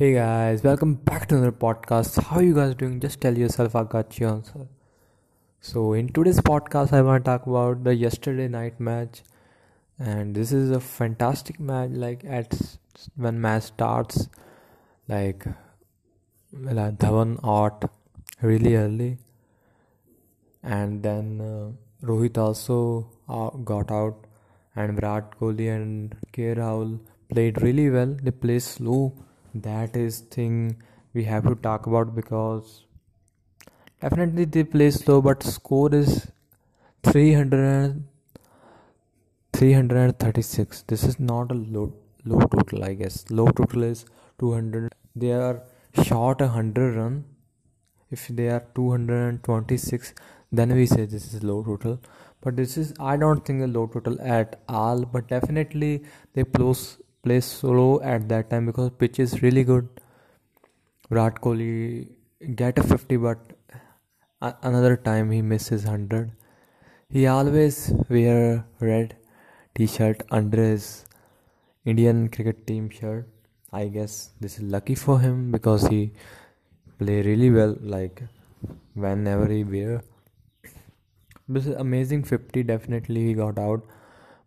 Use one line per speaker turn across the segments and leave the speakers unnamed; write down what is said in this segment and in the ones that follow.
Hey guys, welcome back to another podcast. How you guys doing? Just tell yourself I got your answer. So in today's podcast, I want to talk about the yesterday night match, and this is a fantastic match. Like at when match starts, like Dhawan out really early, and then uh, Rohit also uh, got out, and Virat Kohli and K Rahul played really well. They play slow. That is thing we have to talk about because definitely they play slow, but score is 300 336. This is not a low low total, I guess. Low total is 200. They are short a hundred run. If they are 226, then we say this is low total but this is i don't think a low total at all but definitely they close play slow at that time because pitch is really good. Virat Kohli get a 50 but another time he misses 100. He always wear red t-shirt under his Indian cricket team shirt. I guess this is lucky for him because he play really well like whenever he wear. This is amazing 50 definitely he got out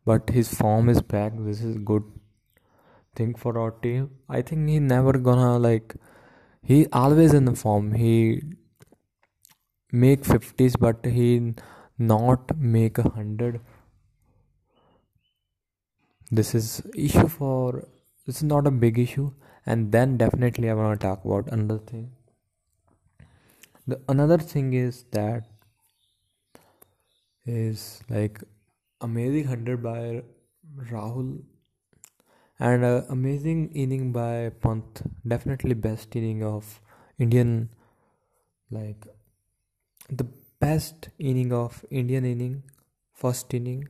but his form is back. This is good thing for our team. I think he never gonna like he always in the form. He make fifties but he not make a hundred. This is issue for this is not a big issue and then definitely I wanna talk about another thing. The another thing is that is like amazing hundred by Rahul and uh, amazing inning by Pant. Definitely best inning of Indian, like the best inning of Indian inning, first inning,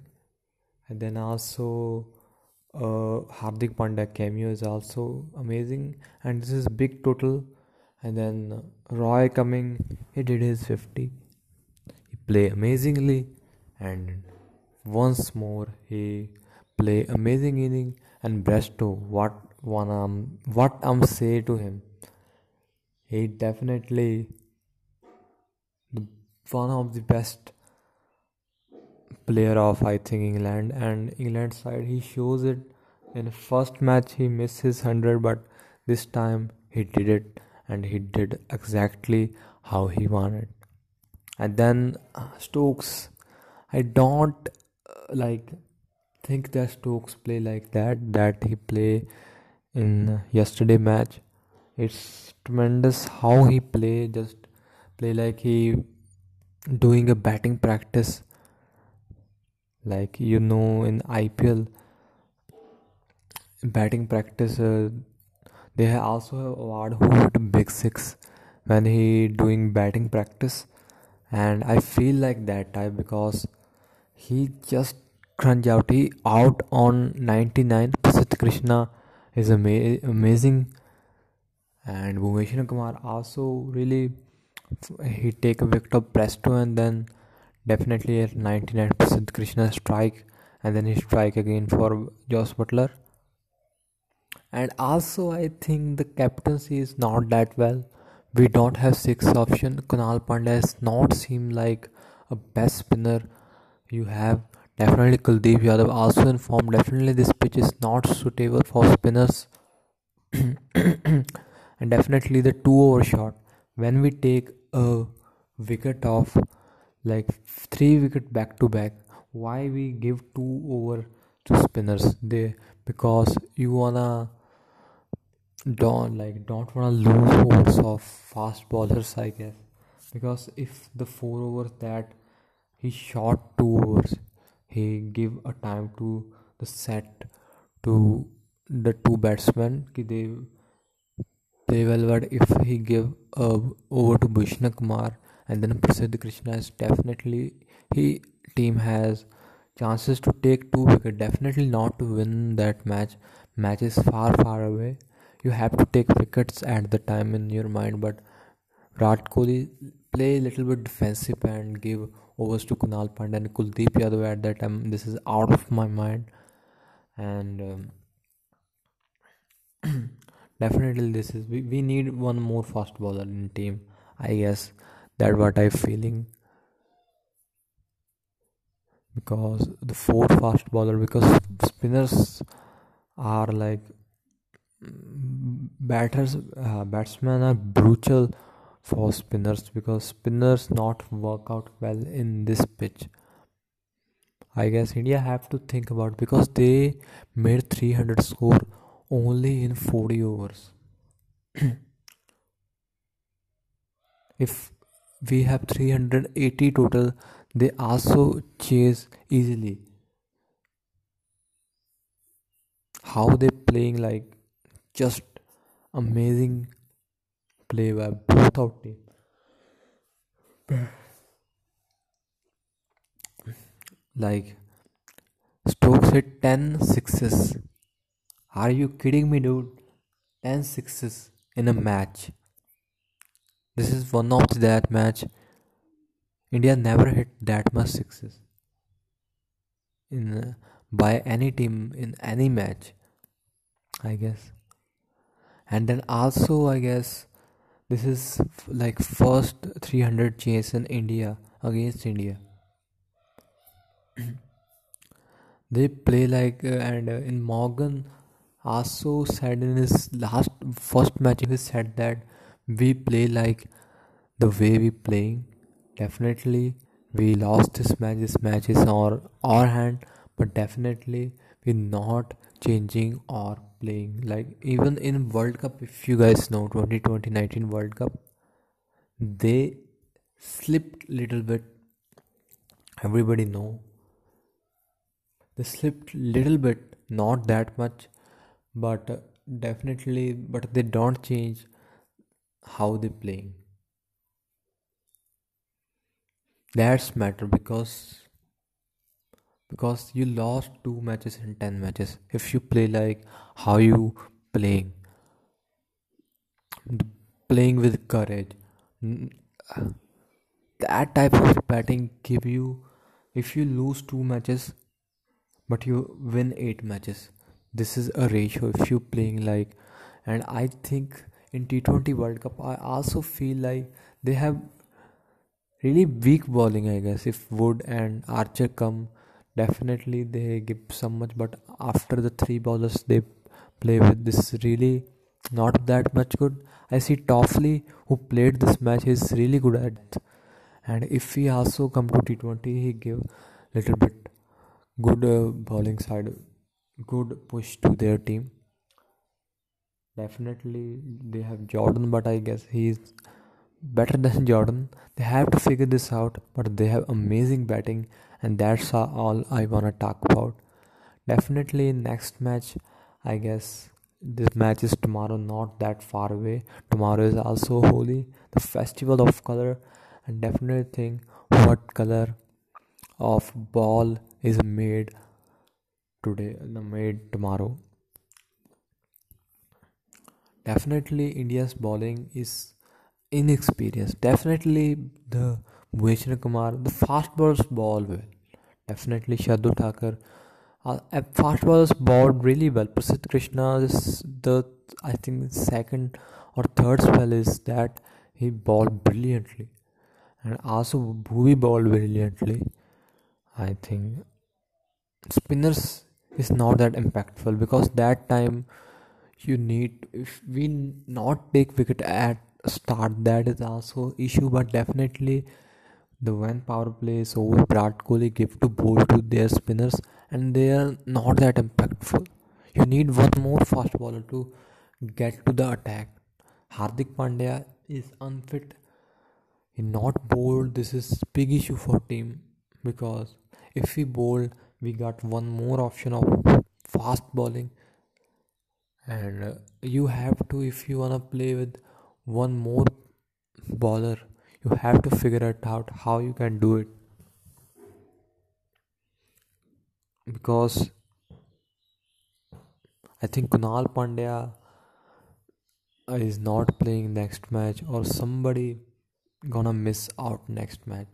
and then also uh, Hardik Pandya cameo is also amazing, and this is big total. And then Roy coming, he did his 50. He play amazingly, and once more he play amazing inning and Bairstow, what one um, what I'm say to him. He definitely one of the best player of I think England. And England side he shows it. In first match he missed his 100 but this time he did it. And he did exactly how he wanted. And then uh, Stokes. I don't uh, like think that Stokes play like that that he play in yesterday match. It's tremendous how he play just play like he doing a batting practice like you know in IPL batting practice uh, they also have award who hit big six when he doing batting practice and I feel like that type because he just Kranjauti out on 99. Prasidh Krishna is ama- amazing, and Bhuvneshwar Kumar also really he take of Presto and then definitely at 99 Prasidh Krishna strike and then he strike again for Jos Buttler. And also I think the captaincy is not that well. We don't have six option. Krunal Pandya does not seem like a best spinner. You have Definitely Kuldeep Yadav also informed definitely this pitch is not suitable for spinners. And definitely the two over shot. When we take a wicket off like three wicket back to back why we give two over to spinners? They because you wanna don't like don't wanna lose overs of fast bowlers I guess. Because if the four overs that he shot two overs he give a time to the set to the two batsmen they play well but if he give uh, over to Bhuvneshwar Kumar and then Prasidh Krishna is definitely he team has chances to take two wicket definitely not to win that match. Match is far far away. You have to take wickets at the time in your mind but Virat Kohli play a little bit defensive and give overs to Krunal Pandya and Kuldeep Yadav at that time. This is out of my mind, and um, definitely this is we, we need one more fast bowler in team i guess. That what i feeling. Because the four fast bowler because spinners are like batters uh, batsmen are brutal for spinners because spinners not work out well in this pitch. I guess india have to think about because they made 300 score only in 40 overs. If we have 380 total they also chase easily. How they playing like just amazing play by both team like Stokes hit 10 sixes. Are you kidding me dude? 10 sixes in a match. This is one of that match. India never hit that much sixes in uh, by any team in any match. I guess, and then also I guess this is like first 300 chase in India against India. they play like uh, and uh, in Morgan also said in his last first match he said that we play like the way we playing definitely we lost this match this match is our our hand but definitely we're not changing or playing. Like even in world cup if you guys know 2020 19 world cup they slipped little bit. Everybody know. They slipped little bit not that much but uh, definitely but they don't change how they playing. That's matter because because you lost two matches in 10 matches. If you play like how you playing. Playing with courage. That type of batting give you if you lose two matches but you win eight matches this is a ratio. If you playing like and i think in t20 world cup i also feel like they have really weak bowling i guess. If wood and archer come definitely they give some much but after the three bowlers they play with this really not that much good. I see Topley who played this match is really good at and if he also come to t20 he give little bit good uh, bowling side good push to their team. Definitely they have jordan but i guess he is better than Jordan. They have to figure this out, but they have amazing batting, and that's all I wanna talk about. Definitely, next match, I guess this match is tomorrow, not that far away. Tomorrow is also Holi, the festival of color, and definitely think what color of ball is made today, made tomorrow. Definitely, India's bowling is inexperienced. Definitely the Bhuvneshwar Kumar, the fast bowlers ball well. Definitely Shardul Thakur. Uh, fast bowlers bowled really well. Prasidh Krishna is the I think second or third spell is that he bowled brilliantly, and also Bhuvi bowled brilliantly. I think spinners is not that impactful because that time you need if we not take wicket at start that is also issue but definitely the when power play is over Virat Kohli give to bowl to their spinners and they are not that impactful. You need one more fast bowler to get to the attack. Hardik Pandya is unfit. He not bowled. This is big issue for team because if we bowl we got one more option of fast bowling. And uh, you have to if you wanna play with one more bowler you have to figure it out how you can do it. Because I think Krunal Pandya is not playing next match or somebody gonna miss out next match.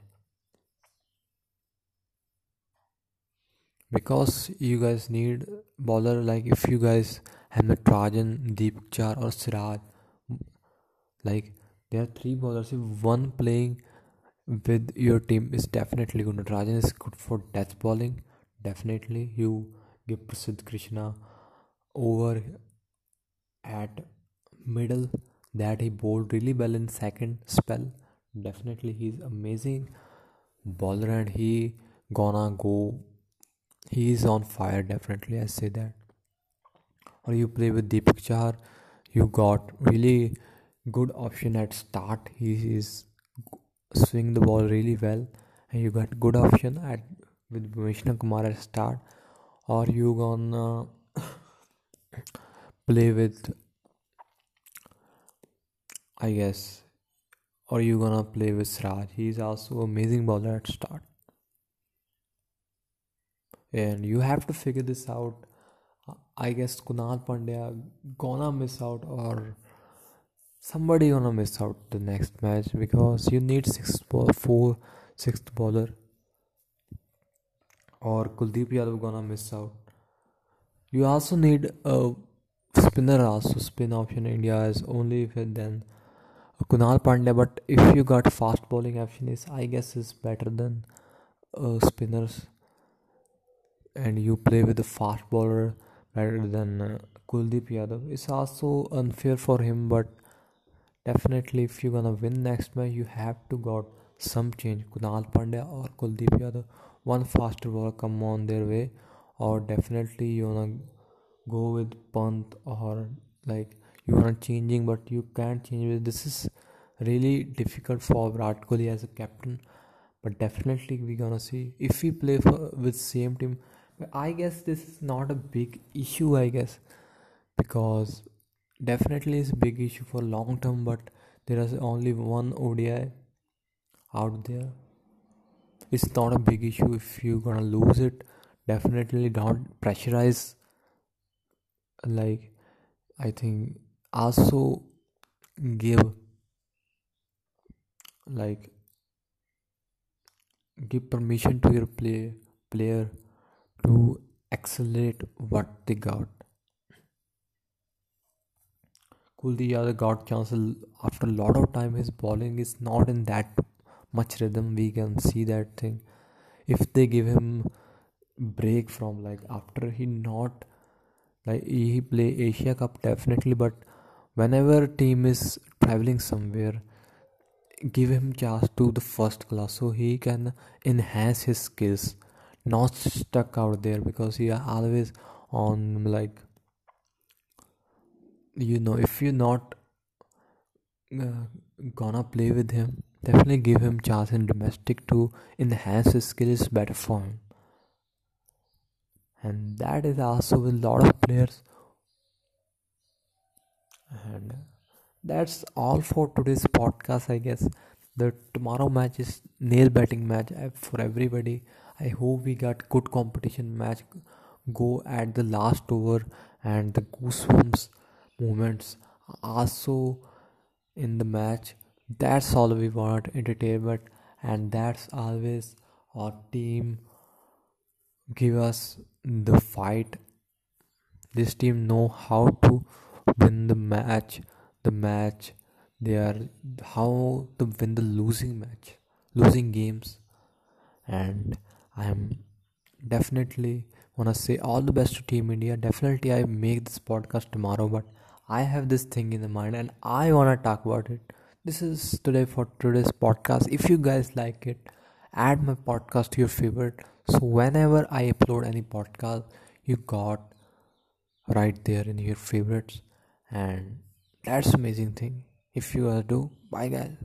Because you guys need bowler like if you guys have Natarajan, Deepak Chahar or Siraj like there are three bowlers. If one playing with your team is definitely good. Natarajan is good for death bowling. Definitely you give Prasidh Krishna over at middle that he bowled really well in second spell. Definitely he's amazing bowler and he gonna go he is on fire definitely i say that. Or you play with deepak chahar you got really good option at start. He is swing the ball really well. And you got good option at with Vishnu Kumar at start. Or you gonna play with I guess or you gonna play with Siraj. He is also amazing bowler at start. And you have to figure this out. I guess Krunal Pandya gonna miss out or somebody gonna miss out the next match because you need six ball four sixth bowler or Kuldeep Yadav gonna miss out. You also need a spinner also. Spin option India is only if then. Krunal Pandya but if you got fast bowling option is I guess is better than uh, spinners. And you play with a fast bowler better than uh, Kuldeep Yadav. It's also unfair for him but definitely if you're gonna win next match you have to got some change. Krunal Pandya or Kuldeep Yadav one faster ball come on their way. Or definitely you wanna go with Pant or like you wanna changing but you can't change this is really difficult for Virat as a captain. But definitely we gonna see. If we play with same team I guess this is not a big issue I guess. Because definitely it's a big issue for long term but there is only one ODI out there. It's not a big issue if you're gonna lose it. Definitely don't pressurize. Like I think also give like give permission to your play player to accelerate what they got Kuldeep Yadav got chance after a lot of time. His bowling is not in that much rhythm. We can see that thing. If they give him break from like after he not like he play Asia Cup definitely, but whenever team is traveling somewhere, give him chance to the first class so he can enhance his skills, not stuck out there because he are always on like you know if you're not uh, gonna play with him definitely give him chance in domestic to enhance his skills better for him. And that is also with a lot of players. And that's all for today's podcast i guess. The tomorrow match is nail betting match uh, for everybody. I hope we got good competition match go at the last over and the goosebumps moments also in the match. That's all we want entertainment and that's always our team give us the fight. This team know how to win the match the match. They are how to win the losing match losing games. And i am definitely wanna say all the best to team india. Definitely i make this podcast tomorrow but I have this thing in the mind and I want to talk about it. This is today for today's podcast. If you guys like it, add my podcast to your favorite. So whenever I upload any podcast, you got right there in your favorites, and that's amazing thing. If you all do, bye guys.